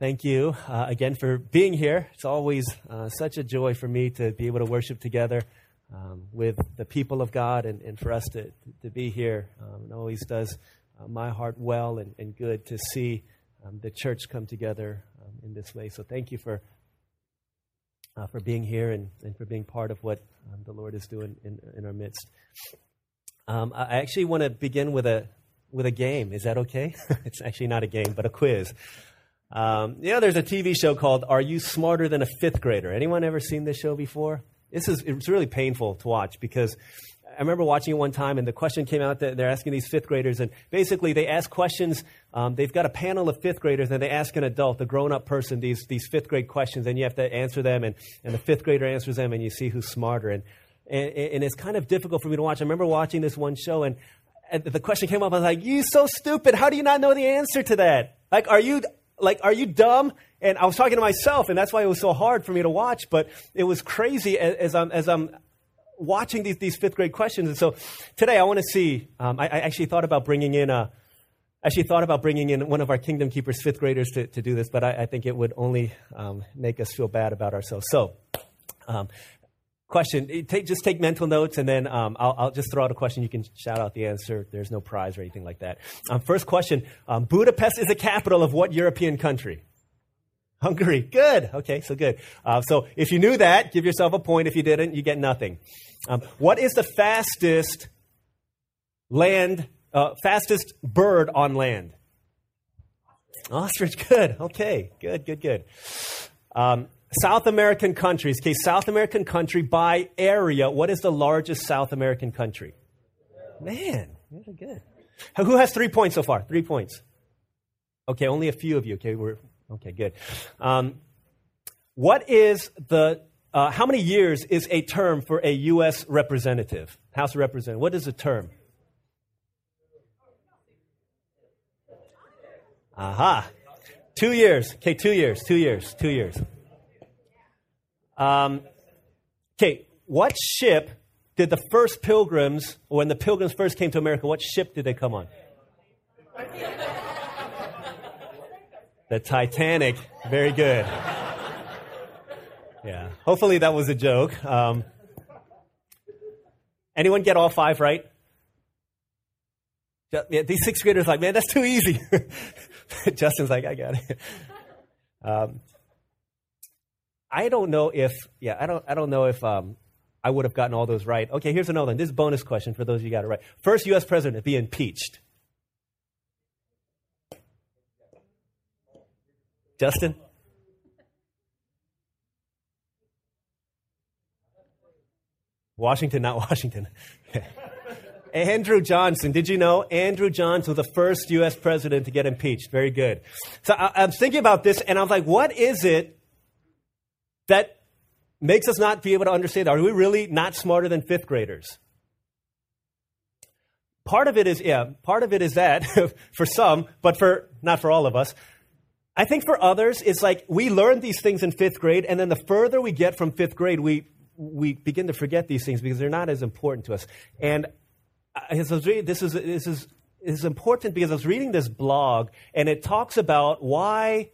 Thank you uh, again for being here. It's always uh, such a joy for me to be able to worship together um, with the people of God and, and for us to, to be here. Um, it always does uh, my heart well and, and good to see um, the church come together um, in this way. So thank you for, uh, for being here and, and for being part of what um, the Lord is doing in, in our midst. Um, I actually want to begin with a, with a game. Is that okay? it's actually not a game, but a quiz. Um, you know, there's a TV show called Are You Smarter Than a Fifth Grader? Anyone ever seen this show before? This is it's really painful to watch because I remember watching it one time, and the question came out that they're asking these fifth graders, and basically they ask questions. Um, they've got a panel of fifth graders, and they ask an adult, a grown-up person, these these fifth grade questions, and you have to answer them, and, and the fifth grader answers them, and you see who's smarter. And, and and it's kind of difficult for me to watch. I remember watching this one show, and, and the question came up. I was like, "You so stupid! How do you not know the answer to that? Like, are you like, are you dumb? And I was talking to myself, and that's why it was so hard for me to watch. But it was crazy as, as I'm as I'm watching these these fifth grade questions. And so today I want to see. Um, I, I, actually thought about bringing in a. Actually thought about bringing in one of our Kingdom Keepers fifth graders to, to do this, but I, I think it would only um, make us feel bad about ourselves. So, um, question take, just take mental notes and then um, I'll, I'll, just throw out a question. You can shout out the answer. There's no prize or anything like that. Um, first question um, budapest is the capital of what european country? Hungary. Good. Okay so good. Uh, so if you knew that give yourself a point. If you didn't you get nothing. Um, what is the fastest land uh, fastest bird on land? Ostrich. Good. Okay. Good good good. Um, South American countries. Okay, South American country by area. What is the largest South American country? Man, really good. Who has three points so far? Three points. Okay, only a few of you. Okay, we're okay. Good. Um, what is the? Uh, how many years is a term for a U.S. representative, House of Representative? What is a term? Aha. Two years. Okay, two years. Two years. Two years. Um, okay, what ship did the first pilgrims, when the pilgrims first came to America, what ship did they come on? the Titanic. Very good. Yeah. Hopefully that was a joke. Um, anyone get all five right? Yeah, these sixth graders like, man, that's too easy. Justin's like, I got it. Um, I don't know if, yeah, I don't, I don't know if um, I would have gotten all those right. Okay, here's another one. This bonus question for those of you got it right. First U.S. president to be impeached. Justin? Washington, not Washington. Andrew Johnson. Did you know Andrew Johnson was the first U.S. president to get impeached? Very good. So I, was thinking about this, and I was like, what is it that makes us not be able to understand are we really not smarter than fifth graders? Part of it is, yeah, part of it is that for some, but for not for all of us. I think for others, it's like we learn these things in fifth grade, and then the further we get from fifth grade, we we begin to forget these things because they're not as important to us. And this is this is this is, this is important because I was reading this blog, and it talks about why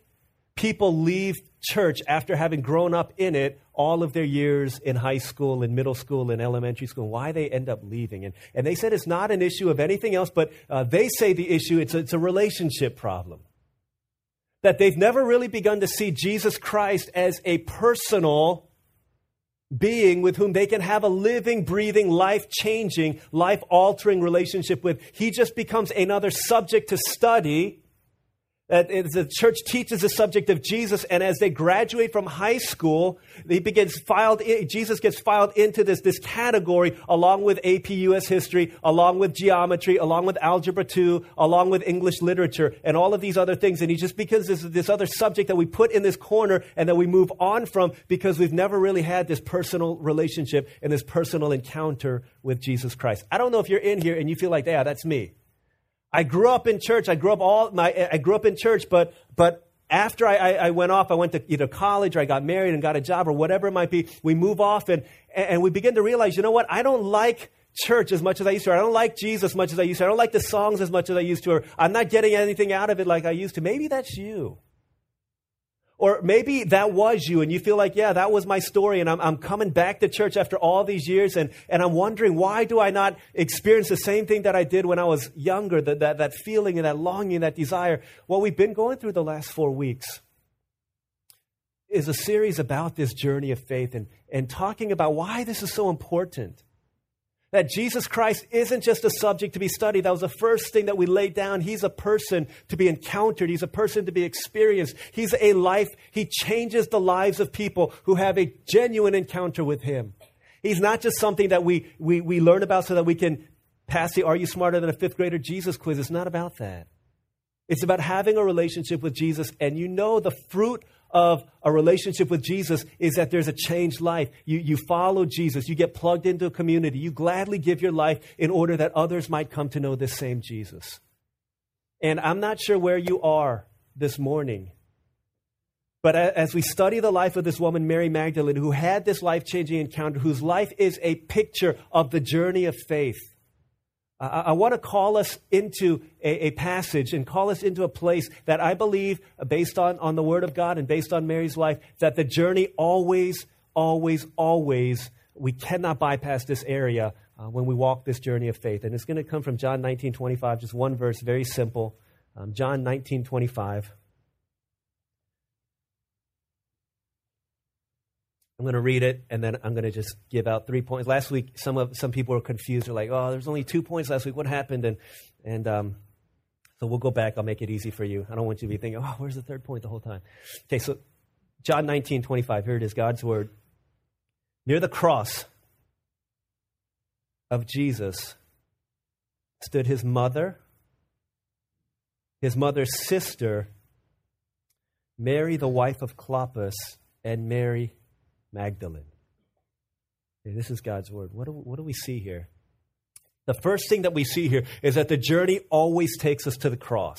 people leave church after having grown up in it all of their years in high school and middle school and elementary school why they end up leaving. And, and they said it's not an issue of anything else but uh, they say the issue it's a, it's a relationship problem. That they've never really begun to see jesus christ as a personal being with whom they can have a living, breathing, life changing, life altering relationship with. He just becomes another subject to study the church teaches the subject of Jesus, and as they graduate from high school, he begins filed. In, Jesus gets filed into this this category along with AP US history, along with geometry, along with algebra two, along with English literature, and all of these other things. And he just becomes this this other subject that we put in this corner and that we move on from because we've never really had this personal relationship and this personal encounter with Jesus Christ. I don't know if you're in here and you feel like, yeah, that's me. I grew up in church. I grew up all my, I grew up in church, but, but after I, I, I, went off, I went to either college or I got married and got a job or whatever it might be. We move off and, and we begin to realize, you know what? I don't like church as much as I used to. I don't like Jesus as much as I used to. I don't like the songs as much as I used to. Or I'm not getting anything out of it like I used to. Maybe that's you. Or maybe that was you and you feel like, yeah, that was my story and I'm, I'm coming back to church after all these years and, and I'm wondering why do I not experience the same thing that I did when I was younger, that, that, that feeling and that longing that desire. What we've been going through the last four weeks is a series about this journey of faith and, and talking about why this is so important. That Jesus Christ isn't just a subject to be studied. That was the first thing that we laid down. He's a person to be encountered. He's a person to be experienced. He's a life. He changes the lives of people who have a genuine encounter with Him. He's not just something that we, we, we learn about so that we can pass the Are You Smarter Than a Fifth Grader Jesus quiz. It's not about that. It's about having a relationship with Jesus, and you know the fruit of a relationship with Jesus is that there's a changed life. You, you follow Jesus, you get plugged into a community, you gladly give your life in order that others might come to know this same Jesus. And I'm not sure where you are this morning. But as we study the life of this woman, Mary Magdalene, who had this life changing encounter, whose life is a picture of the journey of faith, I, want to call us into a, a, passage and call us into a place that I believe, based on, on the Word of God and based on Mary's life, that the journey always, always, always, we cannot bypass this area uh, when we walk this journey of faith. And it's going to come from John 19 25, just one verse, very simple. Um, John 19 25. I'm going to read it and then I'm going to just give out three points. Last week, some of some people were confused. They're like, "Oh, there's only two points last week. What happened?" And and um, so we'll go back. I'll make it easy for you. I don't want you to be thinking, "Oh, where's the third point the whole time?" Okay, so John 19, 25. Here it is. God's word. Near the cross of Jesus stood his mother, his mother's sister, Mary, the wife of Clopas, and Mary Magdalene. Okay, this is God's word. What do, what do we see here? The first thing that we see here is that the journey always takes us to the cross.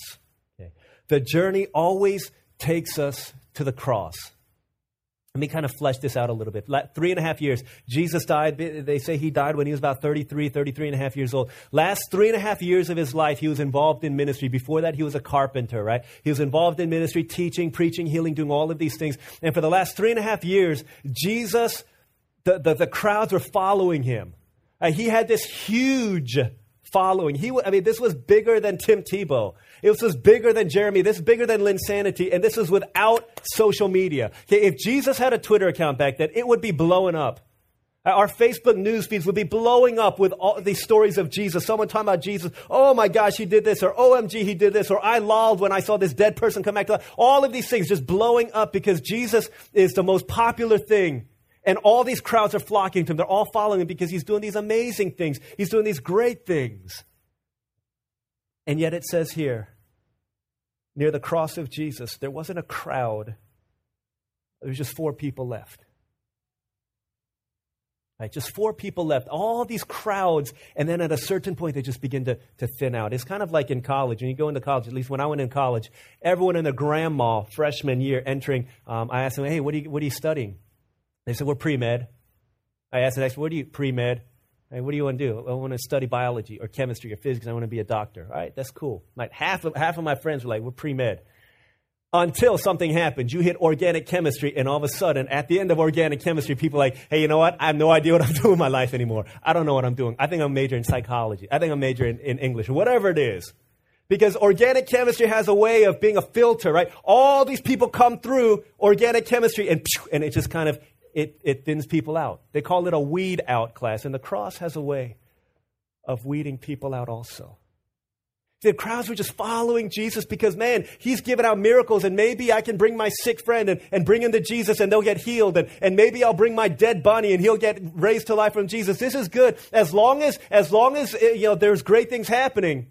Okay? The journey always takes us to the cross. Let me kind of flesh this out a little bit. Three and a half years. Jesus died. They say he died when he was about 33, 33 and a half years old. Last three and a half years of his life, he was involved in ministry. Before that, he was a carpenter, right? He was involved in ministry, teaching, preaching, healing, doing all of these things. And for the last three and a half years, Jesus, the, the, the crowds were following him. Uh, he had this huge following. He, I mean, this was bigger than Tim Tebow. It was bigger than Jeremy. This is bigger than Linsanity. And this was without social media. Okay, if Jesus had a Twitter account back then, it would be blowing up. Uh, our Facebook news feeds would be blowing up with all these stories of Jesus. Someone talking about Jesus. Oh my gosh, he did this. Or OMG, he did this. Or I lolled when I saw this dead person come back to life. All of these things just blowing up because Jesus is the most popular thing. And all these crowds are flocking to him. They're all following him because he's doing these amazing things. He's doing these great things. And yet it says here, near the cross of Jesus, there wasn't a crowd, there was just four people left. Right, just four people left. All these crowds, and then at a certain point, they just begin to, to thin out. It's kind of like in college. When you go into college, at least when I went in college, everyone in the grandma freshman year entering, um, I asked them, hey, what are you, what are you studying? They said, we're pre med. I asked the next, what are you pre med? What do you want to do? I want to study biology or chemistry or physics. I want to be a doctor. All right, that's cool. Like half of, half of my friends were like, we're pre med. Until something happened. You hit organic chemistry, and all of a sudden, at the end of organic chemistry, people are like, hey, you know what? I have no idea what I'm doing in my life anymore. I don't know what I'm doing. I think I'm majoring in psychology. I think I'm majoring in, in English, whatever it is. Because organic chemistry has a way of being a filter, right? All these people come through organic chemistry, and, and it just kind of it, it thins people out. They call it a weed out class, and the cross has a way of weeding people out also. The crowds were just following Jesus because, man, he's giving out miracles, and maybe I can bring my sick friend and, and bring him to Jesus and they'll get healed. And, and maybe I'll bring my dead bunny and he'll get raised to life from Jesus. This is good. As long as, as long as, eh, you know, there's great things happening,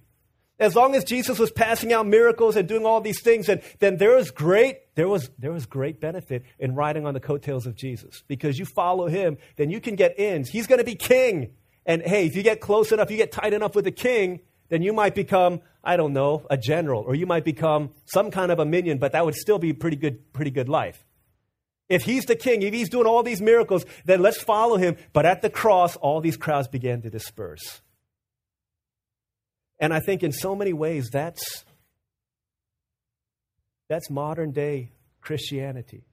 as long as Jesus was passing out miracles and doing all these things, and then there was great, there was, there was great benefit in riding on the coattails of Jesus. Because you follow him, then you can get ins. He's going to be king. And hey, if you get close enough, you get tight enough with the king, then you might become, I don't know, a general, or you might become some kind of a minion, but that would still be pretty good, pretty good life. If he's the king, if he's doing all these miracles, then let's follow him. But at the cross, all these crowds began to disperse. And I think in so many ways that's that's modern day Christianity.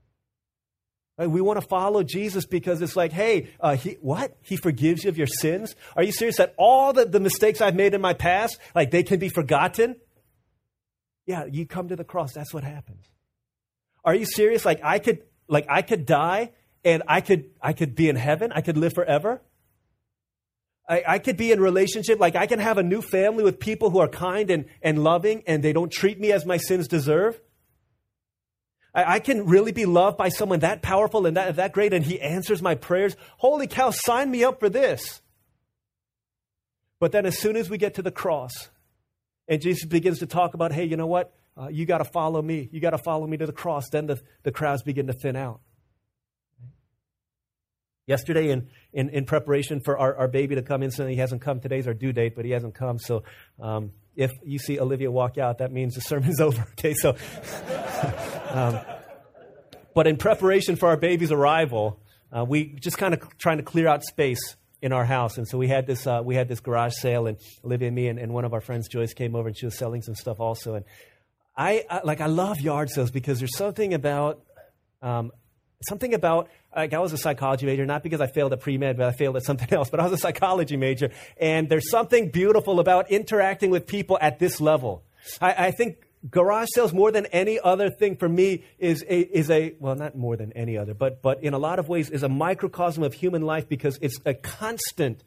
Like we want to follow Jesus because it's like, hey, uh, he, what? He forgives you of your sins? Are you serious that all the, the mistakes I've made in my past, like they can be forgotten? Yeah, you come to the cross, that's what happens. Are you serious? Like I could, like I could die and I could, I could be in heaven. I could live forever. I, I could be in relationship. Like I can have a new family with people who are kind and, and loving and they don't treat me as my sins deserve. I, I can really be loved by someone that powerful and that, that great, and he answers my prayers. Holy cow, sign me up for this. But then, as soon as we get to the cross, and Jesus begins to talk about, hey, you know what? Uh, you got to follow me. You got to follow me to the cross. Then the, the crowds begin to thin out. Yesterday, in, in, in preparation for our, our baby to come in, so he hasn't come. Today's our due date, but he hasn't come. So um, if you see Olivia walk out, that means the sermon's over. Okay, so. um, but in preparation for our baby's arrival, uh, we just kind of trying to clear out space in our house, and so we had this uh, we had this garage sale, and Olivia and me and, and, one of our friends Joyce came over, and she was selling some stuff also. And I, I like I love yard sales because there's something about um, something about like I was a psychology major, not because I failed at pre med, but I failed at something else. But I was a psychology major, and there's something beautiful about interacting with people at this level. I, I think garage sales more than any other thing for me is a, is a well not more than any other but but in a lot of ways is a microcosm of human life because it's a constant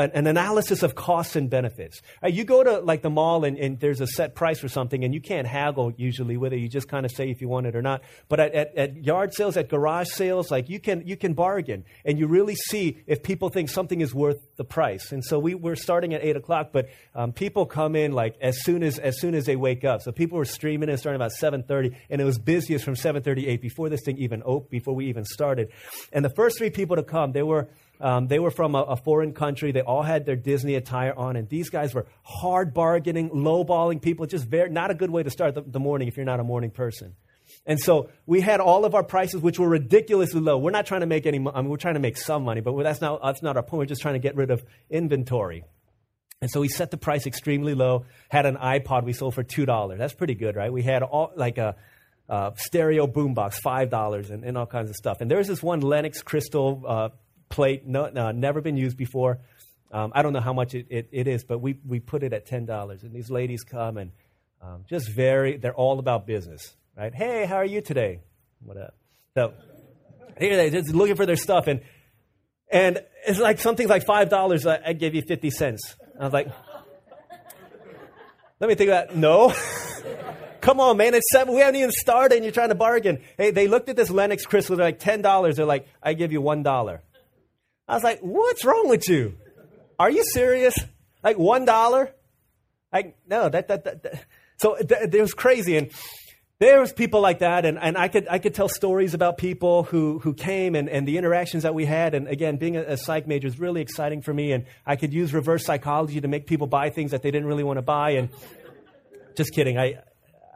an, an, analysis of costs and benefits. Uh, you go to like the mall and, and, there's a set price for something and you can't haggle usually with it. You just kind of say if you want it or not. But at, at, at, yard sales, at garage sales, like you can you can bargain and you really see if people think something is worth the price. And so we we're starting at eight o'clock, but um, people come in like as soon as as soon as they wake up. So people were streaming and starting about seven thirty, and it was busiest from seven thirty eight before this thing even opened, before we even started. And the first three people to come, they were um, they were from a, a, foreign country. They all had their Disney attire on, and these guys were hard bargaining, lowballing people. Just very, not a good way to start the, the morning if you're not a morning person. And so we had all of our prices, which were ridiculously low. We're not trying to make any. I mean, we're trying to make some money, but that's not that's not our point. We're just trying to get rid of inventory. And so we set the price extremely low. Had an iPod we sold for two dollars. That's pretty good, right? We had all like a, a stereo boombox, five dollars, and, and, all kinds of stuff. And there was this one Lenox Crystal uh, plate, no, no, never been used before. Um, I don't know how much it, it, it is, but we, we put it at $10. And these ladies come and um, just very, they're all about business, right? Hey, how are you today? What up? So here they just looking for their stuff. And, and it's like something like $5, I, I give you 50 cents. I was like, let me think about No. Come on, man. It's seven. We haven't even started and you're trying to bargain. Hey, they looked at this Lenox crystal. They're like, $10. They're like, I give you $1. I was like, what's wrong with you? Are you serious? Like one dollar? Like, no, that, that, that, that. So th- it was crazy. And there was people like that. And, and I, could, I could tell stories about people who, who came and, and the interactions that we had. And again, being a, a psych major is really exciting for me. And I could use reverse psychology to make people buy things that they didn't really want to buy. And just kidding. I,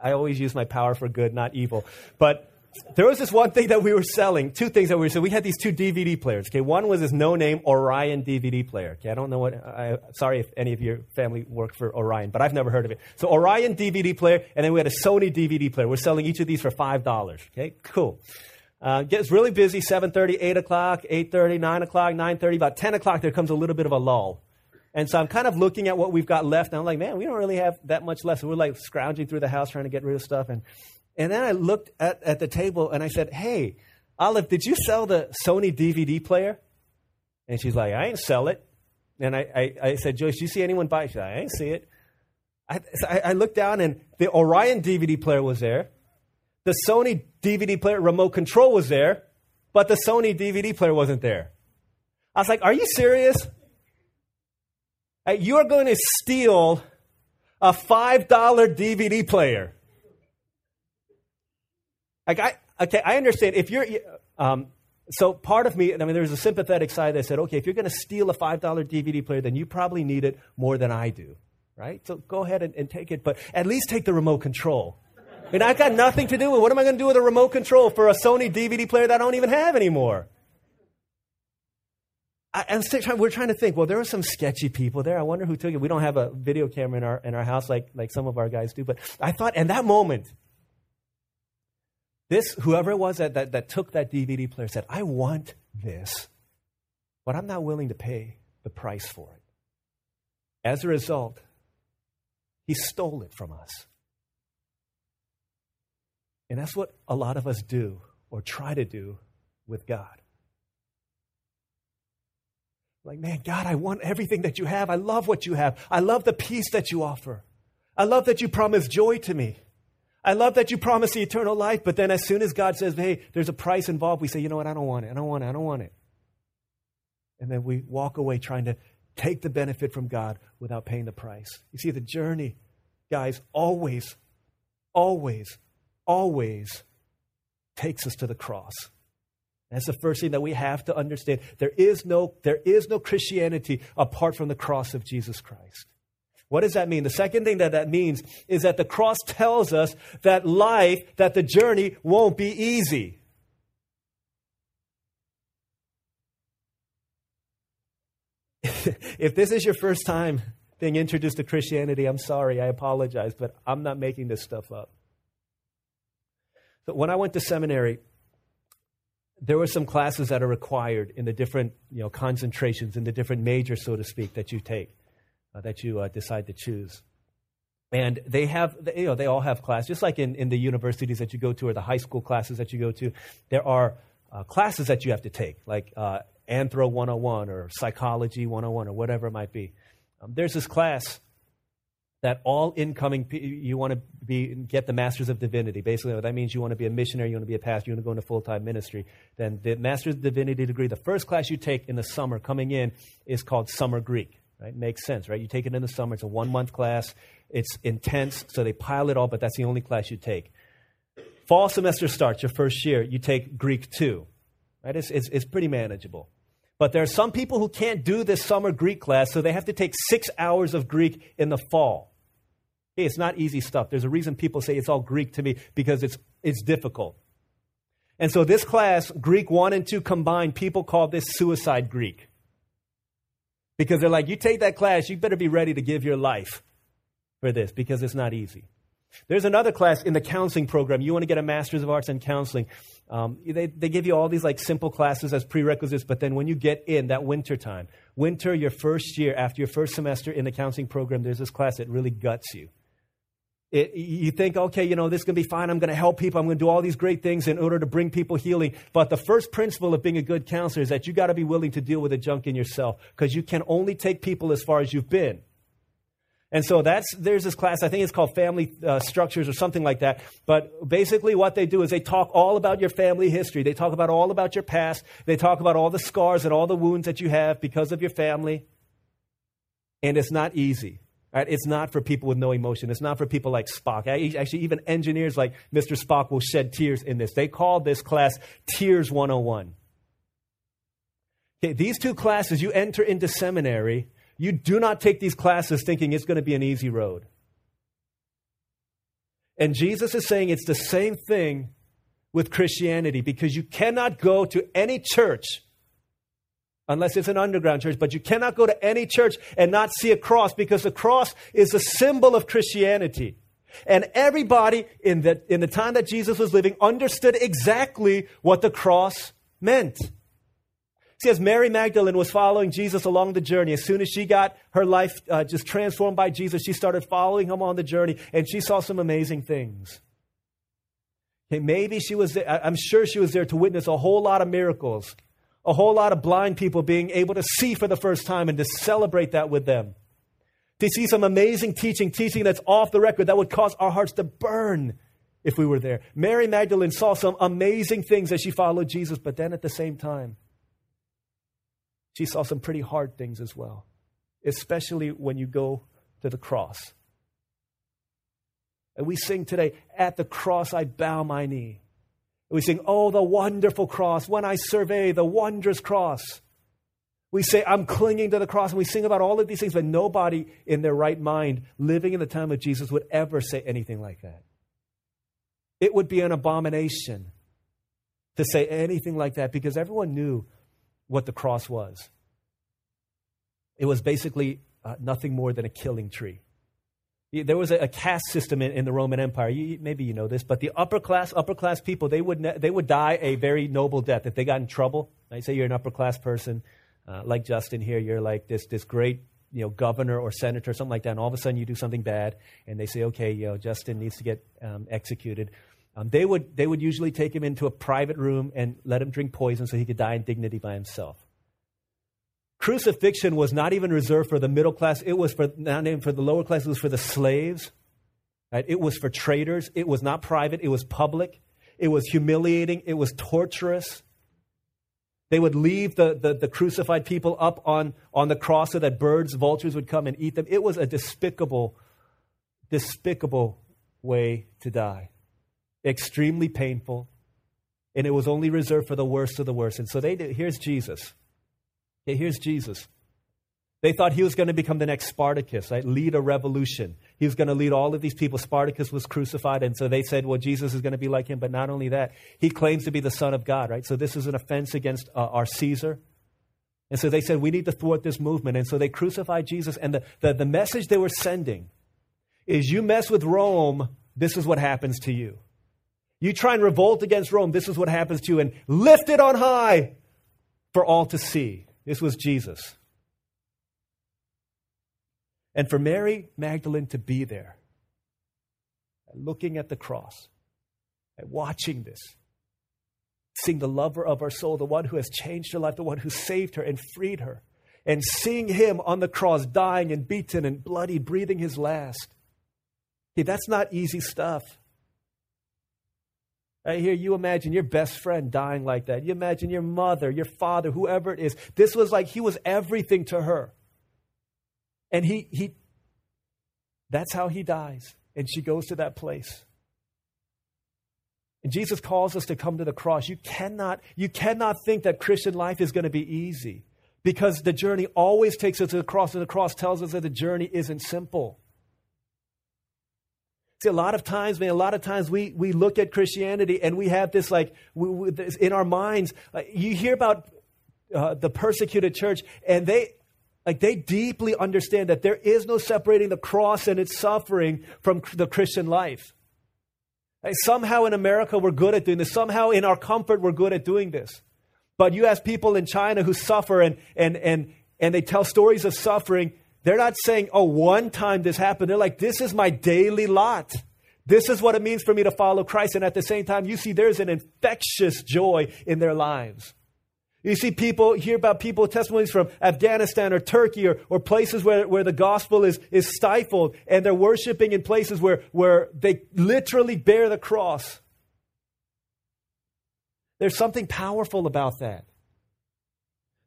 I always use my power for good, not evil. But there was this one thing that we were selling, two things that we were selling. We had these two DVD players. Okay, one was this no-name Orion DVD player. Okay, I don't know what. I, sorry if any of your family worked for Orion, but I've never heard of it. So Orion DVD player, and then we had a Sony DVD player. We're selling each of these for five dollars. Okay, cool. Uh, gets really busy. 7:30, 8 o'clock, 8:30, 9 o'clock, 9:30. About 10 o'clock, there comes a little bit of a lull. And so I'm kind of looking at what we've got left, and I'm like, man, we don't really have that much left. So we're like scrounging through the house trying to get rid of stuff, and and then I looked at, at the table and I said, Hey, Olive, did you sell the Sony DVD player? And she's like, I ain't sell it. And I, I, I said, Joyce, do you see anyone buy it? She's like, I ain't see it. I, so I, I looked down and the Orion DVD player was there. The Sony DVD player remote control was there, but the Sony DVD player wasn't there. I was like, Are you serious? You are going to steal a $5 DVD player. Like I, okay, I understand if you're, um, so part of me, I mean, there's a sympathetic side that said, okay, if you're going to steal a $5 DVD player, then you probably need it more than I do, right? So go ahead and, and take it, but at least take the remote control. I mean, I've got nothing to do with What am I going to do with a remote control for a Sony DVD player that I don't even have anymore? I, we're trying to think. Well, there were some sketchy people there. I wonder who took it. We don't have a video camera in our in our house like like some of our guys do. But I thought, in that moment, This, whoever it was that, that, that took that DVD player said, I want this, but I'm not willing to pay the price for it. As a result, he stole it from us. And that's what a lot of us do or try to do with God. Like, man, God, I want everything that you have. I love what you have. I love the peace that you offer. I love that you promise joy to me. I love that you promise the eternal life, but then as soon as God says, hey, there's a price involved, we say, you know what, I don't want it. I don't want it. I don't want it. And then we walk away trying to take the benefit from God without paying the price. You see, the journey, guys, always, always, always takes us to the cross. That's the first thing that we have to understand. There is no, there is no Christianity apart from the cross of Jesus Christ. What does that mean? The second thing that that means is that the cross tells us that life, that the journey won't be easy. if this is your first time being introduced to Christianity, I'm sorry, I apologize, but I'm not making this stuff up. But when I went to seminary, there were some classes that are required in the different you know, concentrations, in the different majors, so to speak, that you take that you uh, decide to choose. And they have, you know, they all have classes, just like in, in the universities that you go to or the high school classes that you go to. There are uh, classes that you have to take, like uh, Anthro 101 or Psychology 101 or whatever it might be. Um, there's this class that all incoming you want to be get the masters of divinity basically that means you want to be a missionary you want to be a pastor you want to go into full-time ministry then the master's of divinity degree the first class you take in the summer coming in is called summer greek Right? Makes sense, right? You take it in the summer. It's a one month class. It's intense, so they pile it all, but that's the only class you take. Fall semester starts your first year. You take Greek two, right? It's, it's, it's pretty manageable. But there are some people who can't do this summer Greek class, so they have to take six hours of Greek in the fall. Hey, it's not easy stuff. There's a reason people say it's all Greek to me because it's, it's difficult. And so this class, Greek 1 and 2 combined, people call this suicide Greek. Because they're like, you take that class, you better be ready to give your life for this because it's not easy. There's another class in the counseling program. You want to get a master's of arts in counseling. Um, they, they give you all these like simple classes as prerequisites, but then when you get in that winter time, winter, your first year, after your first semester in the counseling program, there's this class that really guts you. It, you think, okay, you know, this is going to be fine. I'm going to help people. I'm going to do all these great things in order to bring people healing. But the first principle of being a good counselor is that you got to be willing to deal with the junk in yourself because you can only take people as far as you've been. And so that's there's this class. I think it's called Family uh, Structures or something like that. But basically, what they do is they talk all about your family history. They talk about all about your past. They talk about all the scars and all the wounds that you have because of your family. And it's not easy. Right? It's not for people with no emotion. It's not for people like Spock. Actually, even engineers like Mr. Spock will shed tears in this. They call this class Tears 101. Okay, these two classes, you enter into seminary, you do not take these classes thinking it's going to be an easy road. And Jesus is saying it's the same thing with Christianity because you cannot go to any church unless it's an underground church, but you cannot go to any church and not see a cross because the cross is a symbol of Christianity. And everybody in the, in the time that Jesus was living understood exactly what the cross meant. See, as Mary Magdalene was following Jesus along the journey, as soon as she got her life uh, just transformed by Jesus, she started following him on the journey and she saw some amazing things. Maybe she was there, I'm sure she was there to witness a whole lot of miracles a whole lot of blind people being able to see for the first time and to celebrate that with them. To see some amazing teaching, teaching that's off the record that would cause our hearts to burn if we were there. Mary Magdalene saw some amazing things as she followed Jesus, but then at the same time, she saw some pretty hard things as well, especially when you go to the cross. And we sing today, At the cross I bow my knee. We sing, Oh, the wonderful cross, when I survey the wondrous cross. We say, I'm clinging to the cross, and we sing about all of these things, but nobody in their right mind living in the time of Jesus would ever say anything like that. It would be an abomination to say anything like that because everyone knew what the cross was. It was basically uh, nothing more than a killing tree. There was a, a caste system in, in, the Roman Empire. You, maybe you know this, but the upper class, upper class people, they would, ne- they would die a very noble death if they got in trouble. I say you're an upper class person, uh, like Justin here, you're like this, this great you know, governor or senator, something like that, and all of a sudden you do something bad, and they say, okay, you know, Justin needs to get um, executed. Um, they, would, they would usually take him into a private room and let him drink poison so he could die in dignity by himself. Crucifixion was not even reserved for the middle class. It was for not even for the lower class. It was for the slaves. Right? It was for traitors. It was not private. It was public. It was humiliating. It was torturous. They would leave the, the, the, crucified people up on, on the cross so that birds, vultures would come and eat them. It was a despicable, despicable way to die. Extremely painful. And it was only reserved for the worst of the worst. And so they did, here's Jesus. Okay, here's Jesus. They thought he was going to become the next Spartacus, right? Lead a revolution. He was going to lead all of these people. Spartacus was crucified, and so they said, well, Jesus is going to be like him. But not only that, he claims to be the Son of God, right? So this is an offense against uh, our Caesar. And so they said, we need to thwart this movement. And so they crucified Jesus. And the, the, the message they were sending is you mess with Rome, this is what happens to you. You try and revolt against Rome, this is what happens to you. And lift it on high for all to see. This was Jesus. And for Mary Magdalene to be there, looking at the cross, and watching this, seeing the lover of our soul, the one who has changed her life, the one who saved her and freed her, and seeing him on the cross dying and beaten and bloody, breathing his last. Hey, that's not easy stuff. I hear you imagine your best friend dying like that. You imagine your mother, your father, whoever it is. This was like he was everything to her. And he, he, that's how he dies. And she goes to that place. And Jesus calls us to come to the cross. You cannot, you cannot think that Christian life is going to be easy because the journey always takes us to the cross, and the cross tells us that the journey isn't simple. See, a lot of times, man, a lot of times we, we look at Christianity and we have this like we, we, this, in our minds. Like, you hear about uh, the persecuted church, and they like they deeply understand that there is no separating the cross and its suffering from the Christian life. Like somehow in America we're good at doing this. Somehow in our comfort we're good at doing this. But you ask people in China who suffer and and and and they tell stories of suffering, they're not saying, "Oh, one time this happened." They're like, "This is my daily lot." This is what it means for me to follow Christ. And at the same time, you see there's an infectious joy in their lives. You see people, hear about people, testimonies from Afghanistan or Turkey or, or places where, where the gospel is, is stifled and they're worshiping in places where, where they literally bear the cross. There's something powerful about that.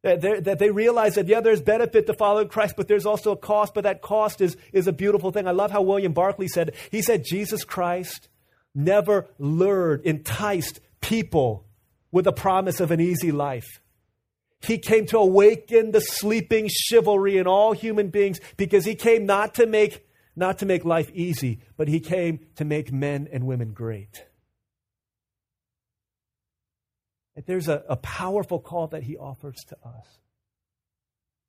That, that they realize that, yeah, there's benefit to following Christ, but there's also a cost, but that cost is, is a beautiful thing. I love how William Barclay said, he said, Jesus Christ never lured, enticed people with the promise of an easy life. He came to awaken the sleeping chivalry in all human beings because he came not to make not to make life easy, but he came to make men and women great. And there's a, a powerful call that he offers to us.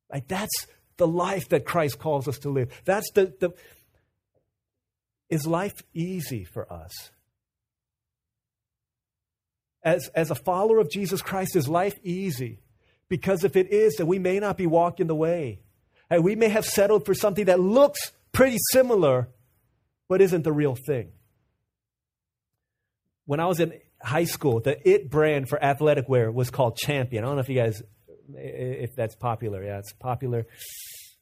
Like that's the life that Christ calls us to live. That's the, the is life easy for us? As, as a follower of Jesus Christ, is life easy? Because if it is, then we may not be walking the way. And we may have settled for something that looks pretty similar, but isn't the real thing. When I was in high school, the IT brand for athletic wear was called Champion. I don't know if you guys, if that's popular. Yeah, it's popular.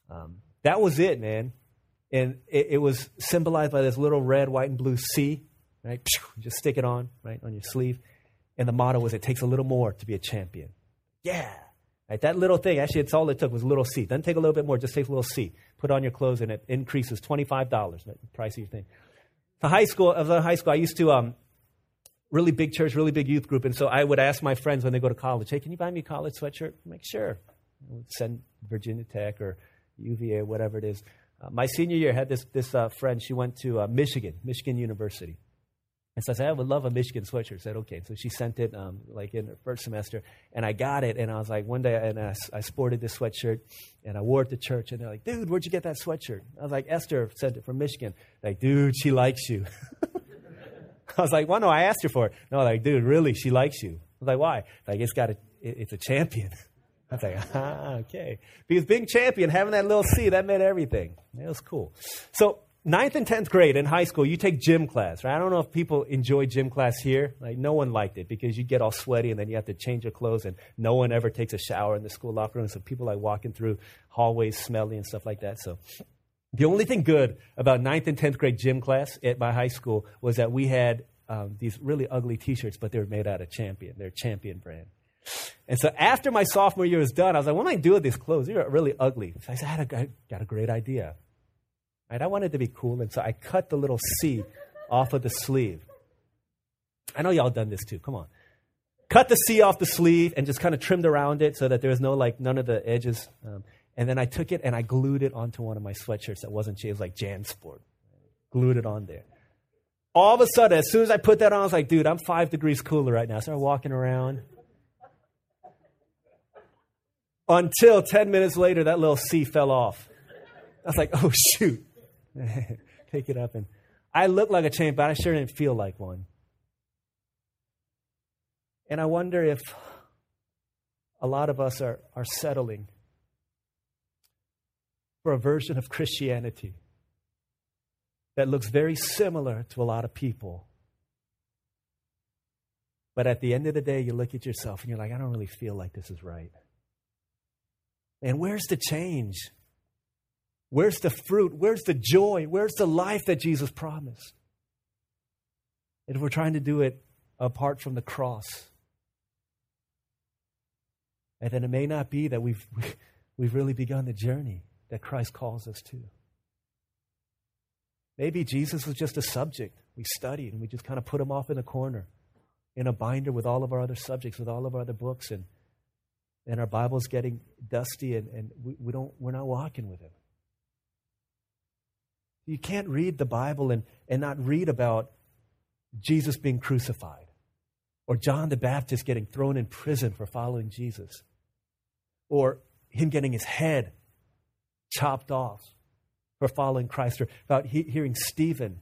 Um, that was it, man. And it, it, was symbolized by this little red, white, and blue C, right? Just stick it on, right, on your sleeve. And the motto was, it takes a little more to be a champion. Yeah. Right, that little thing, actually, it's all it took was a little C. Doesn't take a little bit more, just takes a little C. Put on your clothes, and it increases $25, the price of your thing. To high school, I was in high school, I used to, um, really big church, really big youth group, and so I would ask my friends when they go to college, hey, can you buy me a college sweatshirt? I'm like, sure. I would send Virginia Tech or UVA, whatever it is. Uh, my senior year, I had this, this uh, friend, she went to uh, Michigan, Michigan University. And so I said, I would love a Michigan sweatshirt. I said, okay. So she sent it um, like in her first semester. And I got it. And I was like, one day, and I, I, sported this sweatshirt and I wore it to church. And they're like, dude, where'd you get that sweatshirt? I was like, Esther sent it from Michigan. Like, dude, she likes you. I was like, well, no, I asked her for it. No, like, dude, really, she likes you. I was like, why? Like, it's got a, it, it's a champion. I was like, ah, okay. Because being champion, having that little C, that meant everything. It was cool. So ninth and tenth grade in high school, you take gym class, right? I don't know if people enjoy gym class here. Like, no one liked it because you get all sweaty and then you have to change your clothes, and no one ever takes a shower in the school locker room. So people like walking through hallways smelly and stuff like that. So the only thing good about ninth and tenth grade gym class at my high school was that we had um, these really ugly T-shirts, but they were made out of Champion. They're Champion brand. And so after my sophomore year was done, I was like, what am I do with these clothes? They're really ugly. So I said, I, had a, I got a great idea. Right? I wanted to be cool, and so I cut the little C off of the sleeve. I know y'all done this too. Come on. Cut the C off the sleeve and just kind of trimmed around it so that there was no, like, none of the edges. Um, and then I took it and I glued it onto one of my sweatshirts that wasn't changed, like JanSport. Glued it on there. All of a sudden, as soon as I put that on, I was like, dude, I'm five degrees cooler right now. So I started walking around. Until 10 minutes later, that little C fell off. I was like, oh, shoot. Pick it up. And I looked like a champ, but I sure didn't feel like one. And I wonder if a lot of us are, are settling for a version of Christianity that looks very similar to a lot of people. But at the end of the day, you look at yourself and you're like, I don't really feel like this is right. And where's the change? Where's the fruit? Where's the joy? Where's the life that Jesus promised? If we're trying to do it apart from the cross, and then it may not be that we've, we've really begun the journey that Christ calls us to. Maybe Jesus was just a subject we studied and we just kind of put him off in a corner in a binder with all of our other subjects, with all of our other books, and, and our Bible's getting dusty and, and we, we don't, we're not walking with him. You can't read the Bible and, and not read about Jesus being crucified or John the Baptist getting thrown in prison for following Jesus or him getting his head chopped off for following Christ or about he, hearing Stephen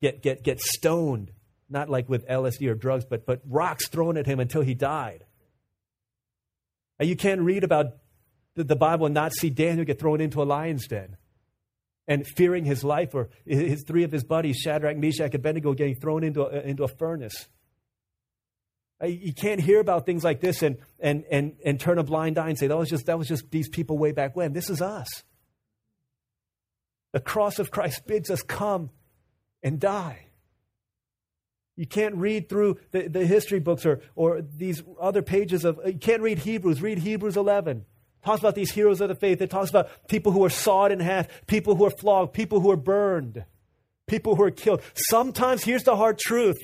get, get, get stoned, not like with LSD or drugs, but, but rocks thrown at him until he died. And you can't read about the, the Bible and not see Daniel get thrown into a lion's den and fearing his life, or his three of his buddies, Shadrach, Meshach, and Abednego, getting thrown into a, into a furnace. You can't hear about things like this and, and, and, and turn a blind eye and say, that was, just, that was just these people way back when. This is us. The cross of Christ bids us come and die. You can't read through the, the history books or, or these other pages of, you can't read Hebrews, read Hebrews 11 talks about these heroes of the faith. It talks about people who are sawed in half, people who are flogged, people who are burned, people who are killed. Sometimes, here's the hard truth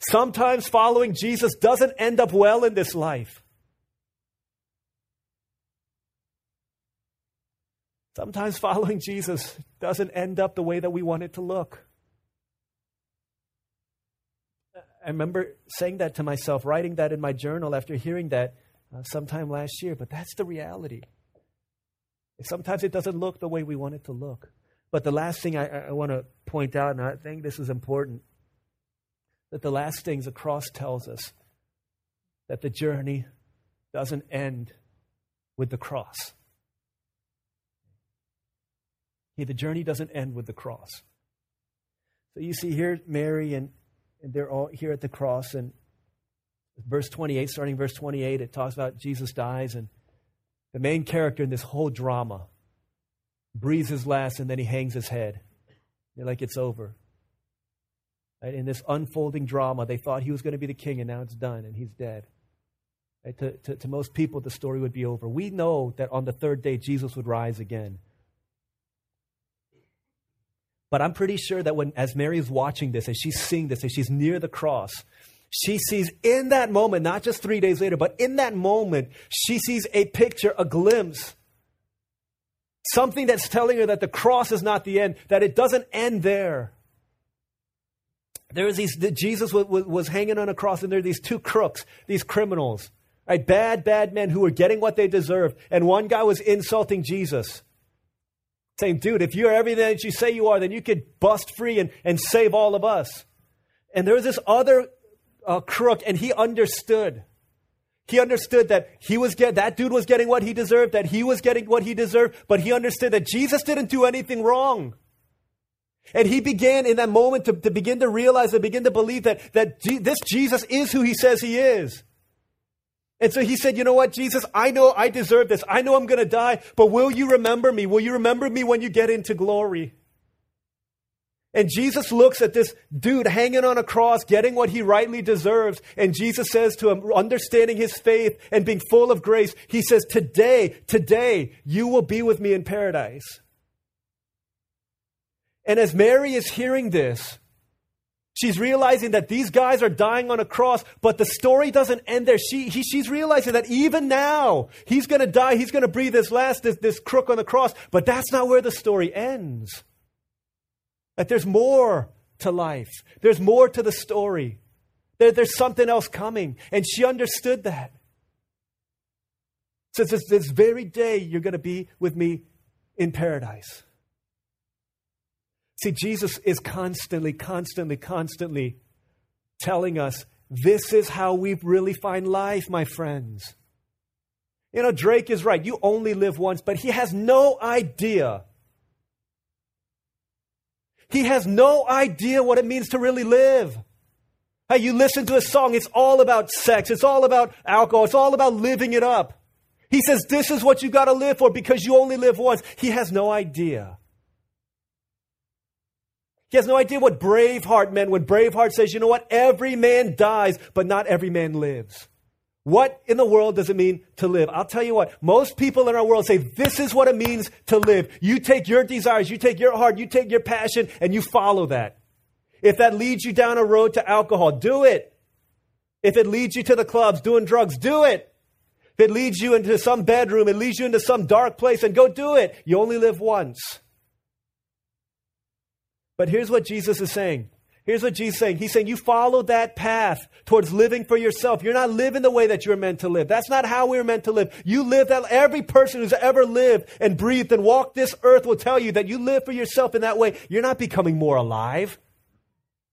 sometimes following Jesus doesn't end up well in this life. Sometimes following Jesus doesn't end up the way that we want it to look. I remember saying that to myself, writing that in my journal after hearing that uh, sometime last year, but that's the reality. Sometimes it doesn't look the way we want it to look. But the last thing I, I want to point out, and I think this is important, that the last things the cross tells us that the journey doesn't end with the cross. Okay, the journey doesn't end with the cross. So you see here Mary and, and they're all here at the cross, and verse 28, starting verse 28, it talks about Jesus dies, and the main character in this whole drama breathes his last, and then he hangs his head. They're like, it's over. Right? In this unfolding drama, they thought he was going to be the king, and now it's done, and he's dead. Right? To, to, to most people, the story would be over. We know that on the third day, Jesus would rise again. But I'm pretty sure that when, as Mary is watching this, as she's seeing this, as she's near the cross, she sees in that moment, not just three days later, but in that moment, she sees a picture, a glimpse. Something that's telling her that the cross is not the end, that it doesn't end there. There was these, Jesus was, was hanging on a cross, and there are these two crooks, these criminals, right? Bad, bad men who were getting what they deserved. And one guy was insulting Jesus, saying, Dude, if you're everything that you say you are, then you could bust free and, and save all of us. And there was this other uh, crook, and he understood. He understood that he was get, that dude was getting what he deserved, that he was getting what he deserved, but he understood that Jesus didn't do anything wrong. And he began in that moment to, to begin to realize and begin to believe that, that G- this Jesus is who he says he is. And so he said, You know what, Jesus, I know I deserve this. I know I'm going to die, but will you remember me? Will you remember me when you get into glory? And Jesus looks at this dude hanging on a cross, getting what he rightly deserves. And Jesus says to him, understanding his faith and being full of grace, he says, Today, today, you will be with me in paradise. And as Mary is hearing this, she's realizing that these guys are dying on a cross, but the story doesn't end there. She, he, she's realizing that even now, he's going to die, he's going to breathe his last, this, this crook on the cross, but that's not where the story ends. That there's more to life, there's more to the story. There, there's something else coming. And she understood that. So this, this very day, you're going to be with me in paradise. See, Jesus is constantly, constantly, constantly telling us this is how we really find life, my friends. You know, Drake is right. You only live once, but he has no idea. He has no idea what it means to really live. Hey, you listen to a song, it's all about sex, it's all about alcohol, it's all about living it up. He says, This is what you got to live for because you only live once. He has no idea. He has no idea what Braveheart meant when Braveheart says, you know what? Every man dies, but not every man lives. What in the world does it mean to live? I'll tell you what, most people in our world say this is what it means to live. You take your desires, you take your heart, you take your passion, and you follow that. If that leads you down a road to alcohol, do it. If it leads you to the clubs doing drugs, do it. If it leads you into some bedroom, it leads you into some dark place, and go do it. You only live once. But here's what Jesus is saying. Here's what Jesus is saying. He's saying you follow that path towards living for yourself. You're not living the way that you're meant to live. That's not how we're meant to live. You live that every person who's ever lived and breathed and walked this earth will tell you that you live for yourself in that way. You're not becoming more alive.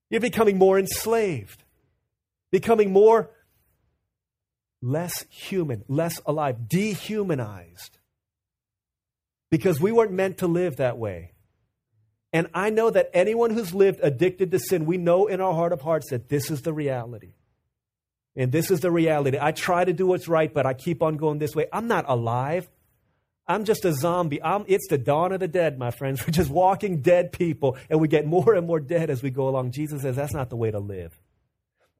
You're becoming more enslaved. Becoming more less human, less alive, dehumanized. Because we weren't meant to live that way. And I know that anyone who's lived addicted to sin, we know in our heart of hearts that this is the reality. And this is the reality. I try to do what's right, but I keep on going this way. I'm not alive. I'm just a zombie. I'm, it's the dawn of the dead, my friends. We're just walking dead people, and we get more and more dead as we go along. Jesus says that's not the way to live.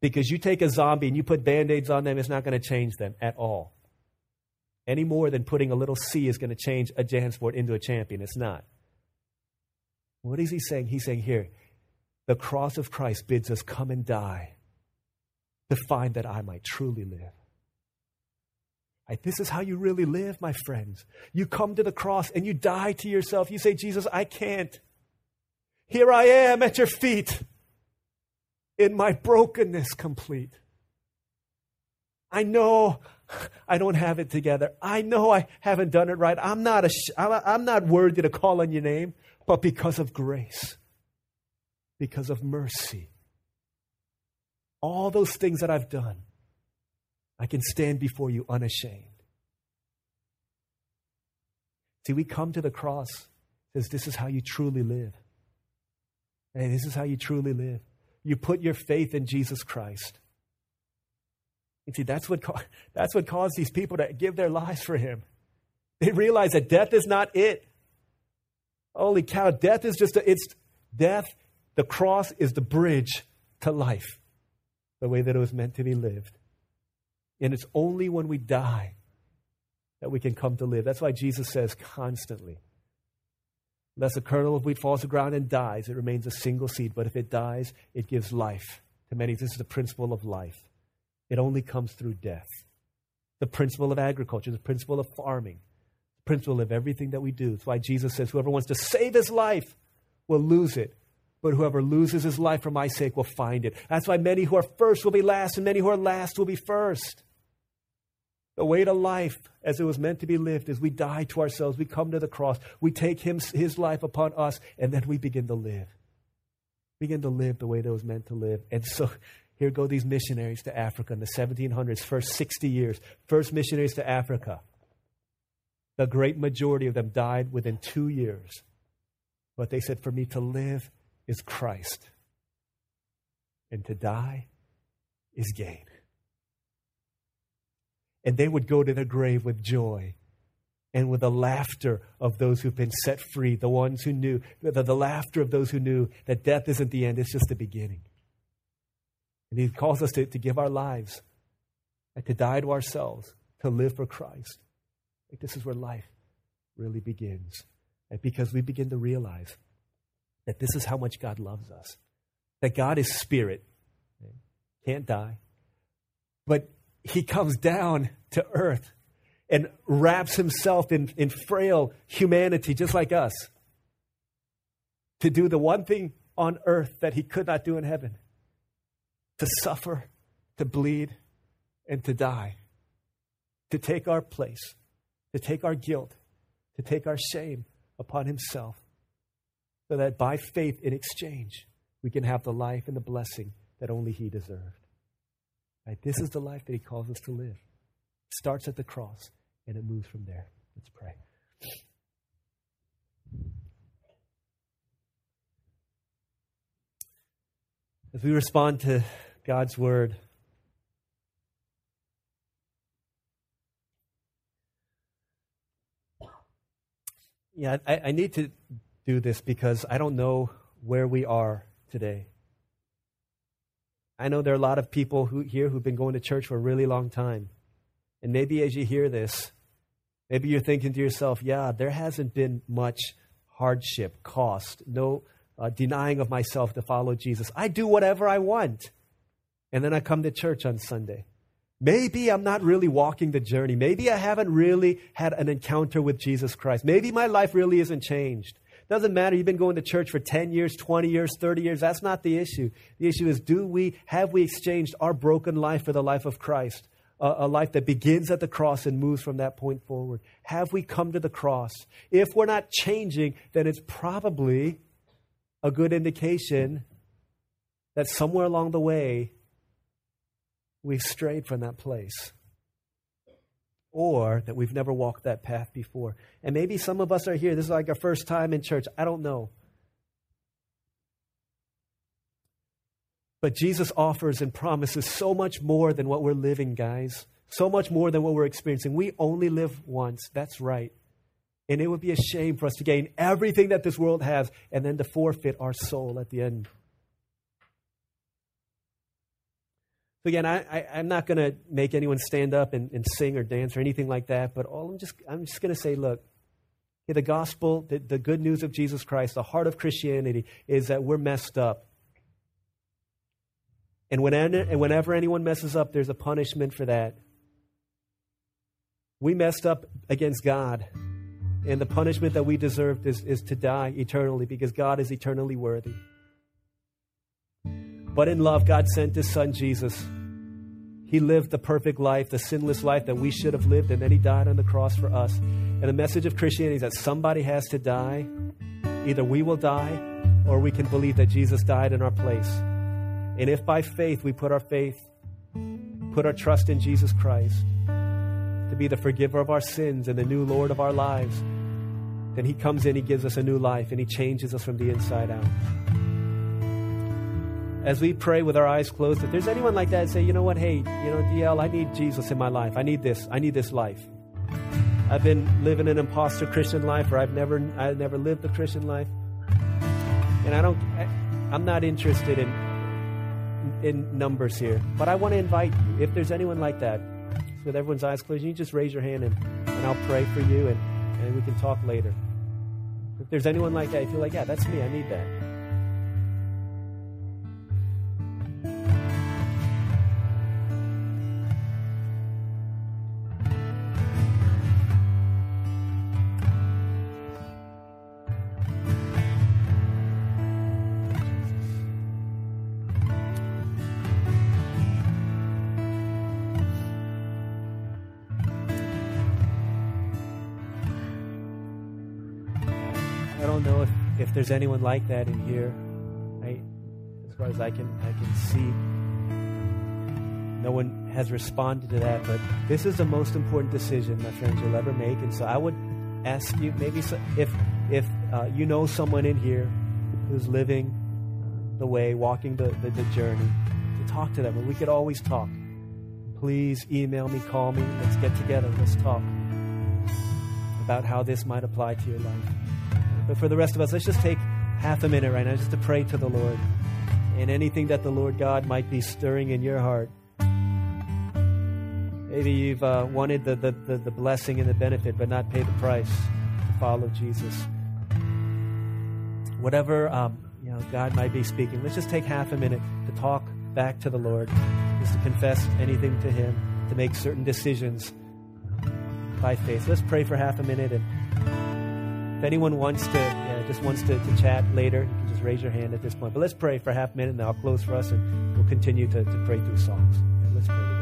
Because you take a zombie and you put band aids on them, it's not going to change them at all. Any more than putting a little C is going to change a Jansport into a champion. It's not. What is he saying? He's saying here, the cross of Christ bids us come and die to find that I might truly live. Right, this is how you really live, my friends. You come to the cross and you die to yourself. You say, Jesus, I can't. Here I am at your feet in my brokenness complete. I know I don't have it together. I know I haven't done it right. I'm not, a, I'm not worthy to call on your name but because of grace, because of mercy. All those things that I've done, I can stand before you unashamed. See, we come to the cross, says this is how you truly live. And this is how you truly live. You put your faith in Jesus Christ. You see, that's what, that's what caused these people to give their lives for him. They realize that death is not it. Holy cow, death is just a, it's death, the cross is the bridge to life, the way that it was meant to be lived. And it's only when we die that we can come to live. That's why Jesus says constantly, unless a kernel of wheat falls to ground and dies, it remains a single seed. But if it dies, it gives life to many. This is the principle of life. It only comes through death. The principle of agriculture, the principle of farming, principle of everything that we do. That's why Jesus says whoever wants to save his life will lose it. but whoever loses his life for my sake will find it. That's why many who are first will be last, and many who are last will be first. The way to life, as it was meant to be lived, is we die to ourselves, we come to the cross, we take him, his life upon us, and then we begin to live. Begin to live the way that was meant to live. And so here go these missionaries to Africa in the 1700s, first 60 years, first missionaries to Africa. The great majority of them died within two years. But they said, For me to live is Christ, and to die is gain. And they would go to their grave with joy and with the laughter of those who've been set free, the ones who knew, the, the laughter of those who knew that death isn't the end, it's just the beginning. And He calls us to, to give our lives, and to die to ourselves, to live for Christ. This is where life really begins. And because we begin to realize that this is how much God loves us. That God is spirit, can't die. But he comes down to earth and wraps himself in, in frail humanity, just like us, to do the one thing on earth that he could not do in heaven to suffer, to bleed, and to die, to take our place, to take our guilt, to take our shame upon himself so that by faith in exchange, we can have the life and the blessing that only He deserved. Right? This is the life that He calls us to live. It starts at the cross and it moves from there. Let's pray. As we respond to God's word, yeah, I, I need to do this because I don't know where we are today. I know there are a lot of people who, here who've been going to church for a really long time. And maybe as you hear this, maybe you're thinking to yourself, yeah, there hasn't been much hardship, cost, no uh, denying of myself to follow Jesus. I do whatever I want. And then I come to church on Sunday. Maybe I'm not really walking the journey. Maybe I haven't really had an encounter with Jesus Christ. Maybe my life really isn't changed. Doesn't matter. You've been going to church for 10 years, 20 years, 30 years. That's not the issue. The issue is do we, have we exchanged our broken life for the life of Christ? A, a life that begins at the cross and moves from that point forward. Have we come to the cross? If we're not changing, then it's probably a good indication that somewhere along the way we've strayed from that place or that we've never walked that path before. And maybe some of us are here. This is like our first time in church. I don't know. But Jesus offers and promises so much more than what we're living, guys. So much more than what we're experiencing. We only live once. That's right. And it would be a shame for us to gain everything that this world has and then to forfeit our soul at the end. So again, I, am not going to make anyone stand up and, and, sing or dance or anything like that, but all I'm just, I'm just going to say, look, the gospel, the, the good news of Jesus Christ, the heart of Christianity is that we're messed up. And whenever, and whenever anyone messes up, there's a punishment for that. We messed up against God. And the punishment that we deserved is, is to die eternally because God is eternally worthy. But in love, God sent His Son Jesus. He lived the perfect life, the sinless life that we should have lived, and then He died on the cross for us. And the message of Christianity is that somebody has to die. Either we will die, or we can believe that Jesus died in our place. And if by faith we put our faith, put our trust in Jesus Christ to be the forgiver of our sins and the new Lord of our lives, then He comes in, He gives us a new life, and He changes us from the inside out as we pray with our eyes closed, if there's anyone like that say, you know what, hey, you know, DL, I need Jesus in my life. I need this. I need this life. I've been living an imposter Christian life, or I've never, I've never lived a Christian life, and I don't, I, I'm not interested in in numbers here. But I want to invite you, if there's anyone like that, with everyone's eyes closed, you just raise your hand and, and I'll pray for you, and, and we can talk later. If there's anyone like that, if you feel like, yeah, that's me. I need that. There's anyone like that in here. Right? As far as I can I can see. No one has responded to that, but this is the most important decision, my friends, you'll ever make. And so I would ask you, maybe so, if if uh, you know someone in here who's living the way, walking the, the, the journey, to talk to them. And we could always talk. Please email me, call me. Let's get together. Let's talk about how this might apply to your life. But for the rest of us, let's just take half a minute right now just to pray to the Lord and anything that the Lord God might be stirring in your heart. Maybe you've uh, wanted the, the, the, the blessing and the benefit, but not pay the price to follow Jesus. Whatever um, you know, God might be speaking, let's just take half a minute to talk back to the Lord, just to confess anything to Him, to make certain decisions by faith. Let's pray for half a minute, and anyone wants to, yeah, just wants to, to chat later, you can just raise your hand at this point. But let's pray for a half minute, and then I'll close for us, and we'll continue to, to pray through songs. Yeah, let's pray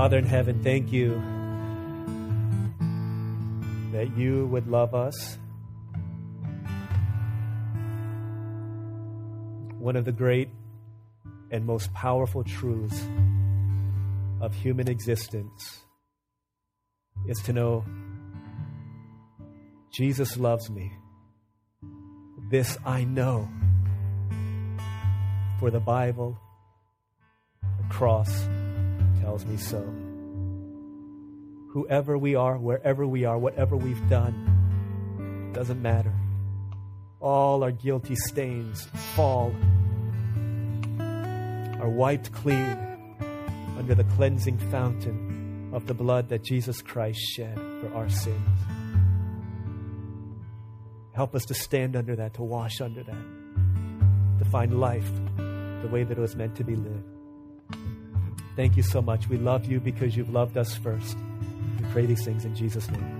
Father in heaven, thank you that you would love us. One of the great and most powerful truths of human existence is to know Jesus loves me. This I know. For the Bible, the cross, tells me so. Whoever we are, wherever we are, whatever we've done, doesn't matter. All our guilty stains fall, are wiped clean under the cleansing fountain of the blood that Jesus Christ shed for our sins. Help us to stand under that, to wash under that, to find life the way that it was meant to be lived. Thank you so much. We love you because you've loved us first. We pray these things in Jesus' name.